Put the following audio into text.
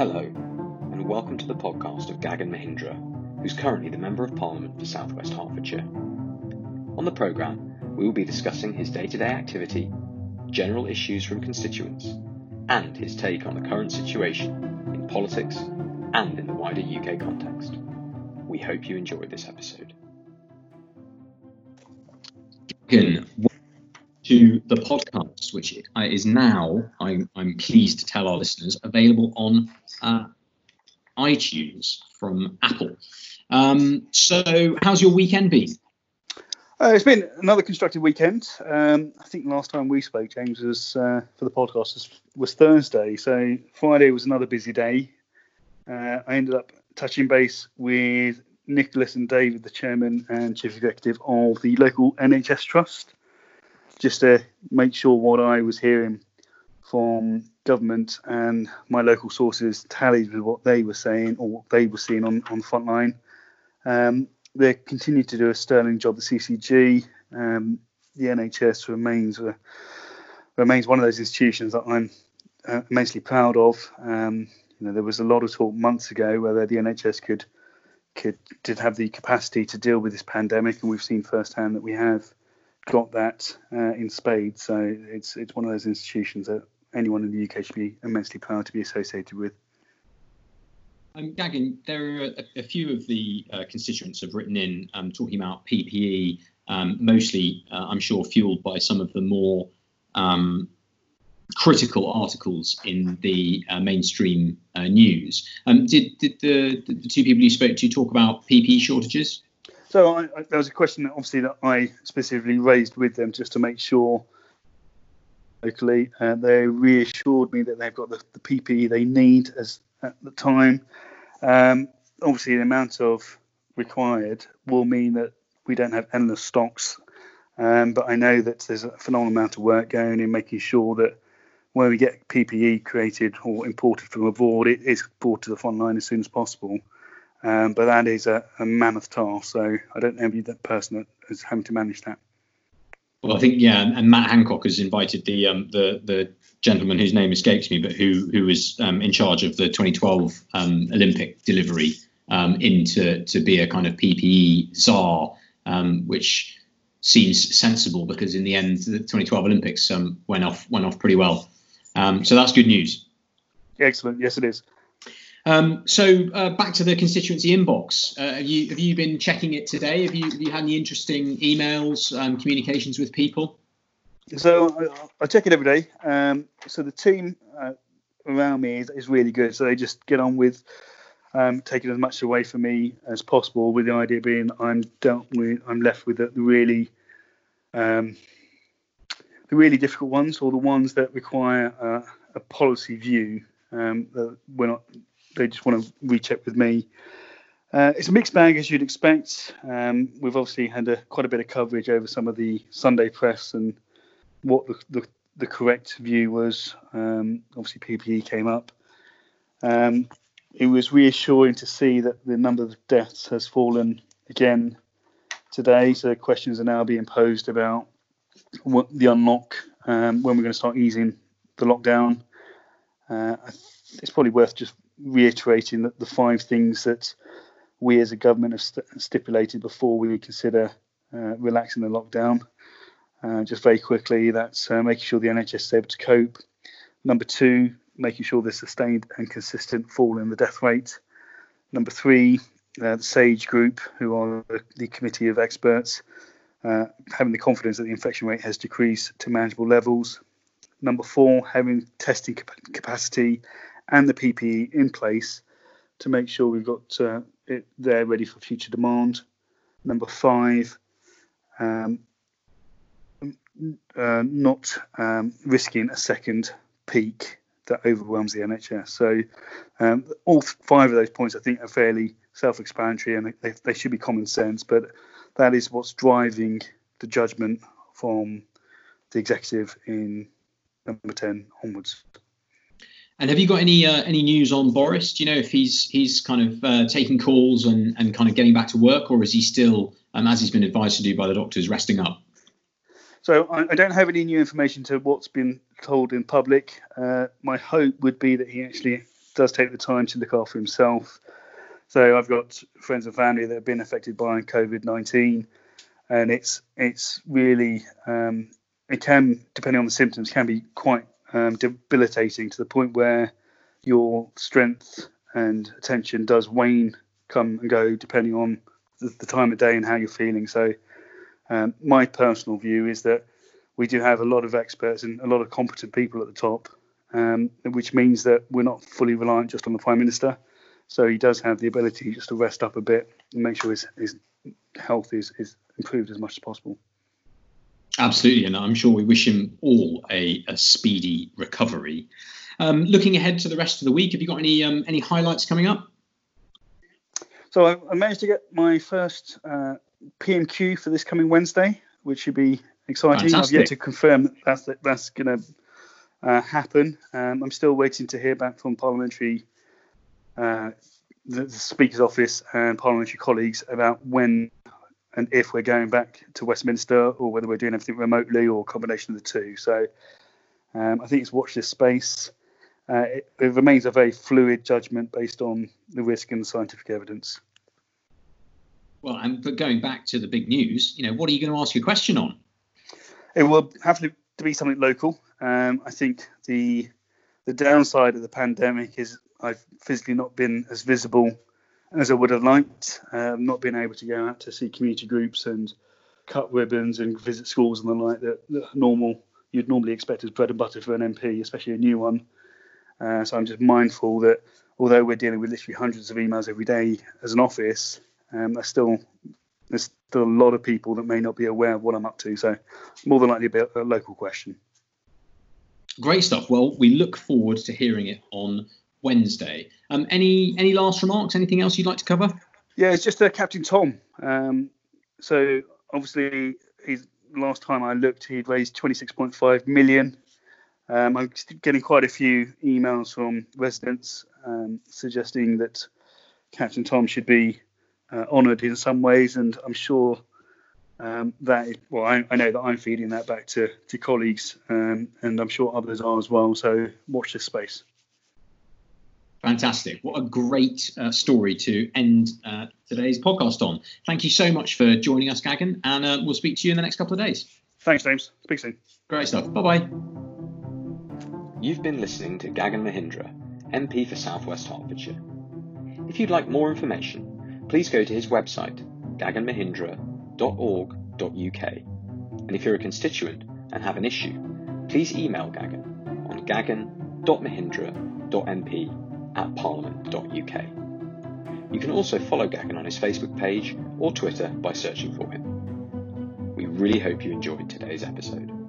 Hello, and welcome to the podcast of Gagan Mohindra, who's currently the Member of Parliament for South West Hertfordshire. On the programme, we will be discussing his day to day activity, general issues from constituents, and his take on the current situation in politics and in the wider UK context. We hope you enjoy this episode. Gagan, to the podcast, which is now, I'm, I'm pleased to tell our listeners, available on uh, iTunes from Apple. Um, so, how's your weekend been? Uh, it's been another constructive weekend. Um, I think last time we spoke, James, was uh, for the podcast was, was, Thursday. So Friday was another busy day. Uh, I ended up touching base with Nicholas and David, the chairman and chief executive of the local NHS trust just to make sure what I was hearing from government and my local sources tallied with what they were saying or what they were seeing on, on the front line. Um, they continue to do a sterling job. The CCG, um, the NHS remains uh, remains one of those institutions that I'm uh, immensely proud of. Um, you know, there was a lot of talk months ago whether the NHS could could did have the capacity to deal with this pandemic, and we've seen firsthand that we have got that uh, in spades. So it's it's one of those institutions that anyone in the UK should be immensely proud to be associated with. Um, Gagan, there are a, a few of the uh, constituents have written in um, talking about PPE, um, mostly, uh, I'm sure, fueled by some of the more um, critical articles in the uh, mainstream uh, news. Um, did did the, the two people you spoke to talk about PPE shortages? So I, I, there was a question, that obviously, that I specifically raised with them just to make sure locally. Uh, they reassured me that they've got the, the PPE they need as at the time. Um, obviously, the amount of required will mean that we don't have endless stocks. Um, but I know that there's a phenomenal amount of work going in making sure that when we get PPE created or imported from abroad, it is brought to the front line as soon as possible. Um, but that is a, a, mammoth task. So I don't envy that person that is having to manage that. Well, I think yeah, and Matt Hancock has invited the um, the the gentleman whose name escapes me, but who who was um, in charge of the 2012 um, Olympic delivery um, into to be a kind of PPE czar, um, which seems sensible because in the end the 2012 Olympics um, went off went off pretty well. so that's good news. Excellent. Yes, it is. Um, so uh, back to the constituency inbox. Uh, have you have you been checking it today? Have you have you had any interesting emails, um, communications with people? So I, I check it every day. Um, so the team uh, around me is, is really good. So they just get on with um, taking as much away from me as possible. With the idea being, I'm dealt with, I'm left with the, really um, the really difficult ones, or the ones that require a policy view. Um, that we're not they just want to recheck with me. Uh, it's a mixed bag as you'd expect. Um, we've obviously had a, quite a bit of coverage over some of the Sunday press and what the, the, the correct view was. Um, obviously, PPE came up. Um, it was reassuring to see that the number of deaths has fallen again today. So questions are now being posed about what the unlock, um, when we're going to start easing the lockdown. Uh, it's probably worth just reiterating that the five things that we as a government have st- stipulated before we consider uh, relaxing the lockdown. Uh, just very quickly, that's uh, making sure the NHS is able to cope. Number two, making sure there's sustained and consistent fall in the death rate. Number three, uh, the SAGE group, who are the committee of experts, uh, having the confidence that the infection rate has decreased to manageable levels. Number four, having testing capacity and the PPE in place to make sure we've got uh, it there ready for future demand. Number five, um, uh, not um, risking a second peak that overwhelms the NHS. So um, all five of those points I think are fairly self-explanatory and they, they should be common sense, but that is what's driving the judgment from the executive in number 10 onwards. And have you got any uh, any news on Boris? Do you know if he's he's kind of uh, taking calls and, and kind of getting back to work, or is he still, um, as he's been advised to do by the doctors, resting up? So I, I don't have any new information to what's been told in public. Uh, my hope would be that he actually does take the time to look after himself. So I've got friends and family that have been affected by COVID nineteen, and it's it's really um, it can depending on the symptoms can be quite um, debilitating to the point where your strength and attention does wane, come and go depending on the, the time of day and how you're feeling. So um, my personal view is that we do have a lot of experts and a lot of competent people at the top, um, which means that we're not fully reliant just on the Prime Minister. So he does have the ability just to rest up a bit and make sure his, his health is, is improved as much as possible. Absolutely, and I'm sure we wish him all a, a speedy recovery. Um, looking ahead to the rest of the week, have you got any um, any highlights coming up? So I, I managed to get my first uh, PMQ for this coming Wednesday, which should be exciting. Fantastic. I've yet to confirm that that's that's going to uh, happen. Um, I'm still waiting to hear back from parliamentary, uh, the, the, Speaker's office and parliamentary colleagues about when and if we're going back to Westminster or whether we're doing everything remotely or a combination of the two. So um, I think it's watch this space. Uh, it, it remains a very fluid judgment based on the risk and the scientific evidence. Well, and but going back to the big news, you know, what are you going to ask your question on? It will have to be something local. Um, I think the the downside of the pandemic is I've physically not been as visible as I would have liked. Um, not being able to go out to see community groups and cut ribbons and visit schools and the like that, that normal you'd normally expect as bread and butter for an MP, especially a new one. Uh, so I'm just mindful that although we're dealing with literally hundreds of emails every day as an office, um, there's still there's still a lot of people that may not be aware of what I'm up to. So more than likely a, a local question. Great stuff. Well, we look forward to hearing it on Wednesday. Um, any any last remarks? Anything else you'd like to cover? Yeah, it's just uh, Captain Tom. Um, so obviously, he's last time I looked, he'd raised 26.5 million. Um, I'm getting quite a few emails from residents um, suggesting that Captain Tom should be uh, honoured in some ways, and I'm sure um, that well, I, I, know that I'm feeding that back to to colleagues, um, and I'm sure others are as well. So watch this space. Fantastic! What a great uh, story to end uh, today's podcast on. Thank you so much for joining us, Gagan, and uh, we'll speak to you in the next couple of days. Thanks, James. Speak soon. Great stuff. Bye bye. You've been listening to Gagan Mohindra, MP for Southwest Hertfordshire. If you'd like more information please go to his website, gaganmohindra.org.uk. And if you're a constituent and have an issue, please email Gagan on gagan.mohindra.mp at parliament.uk. You can also follow Gagan on his Facebook page or Twitter by searching for him. We really hope you enjoyed today's episode.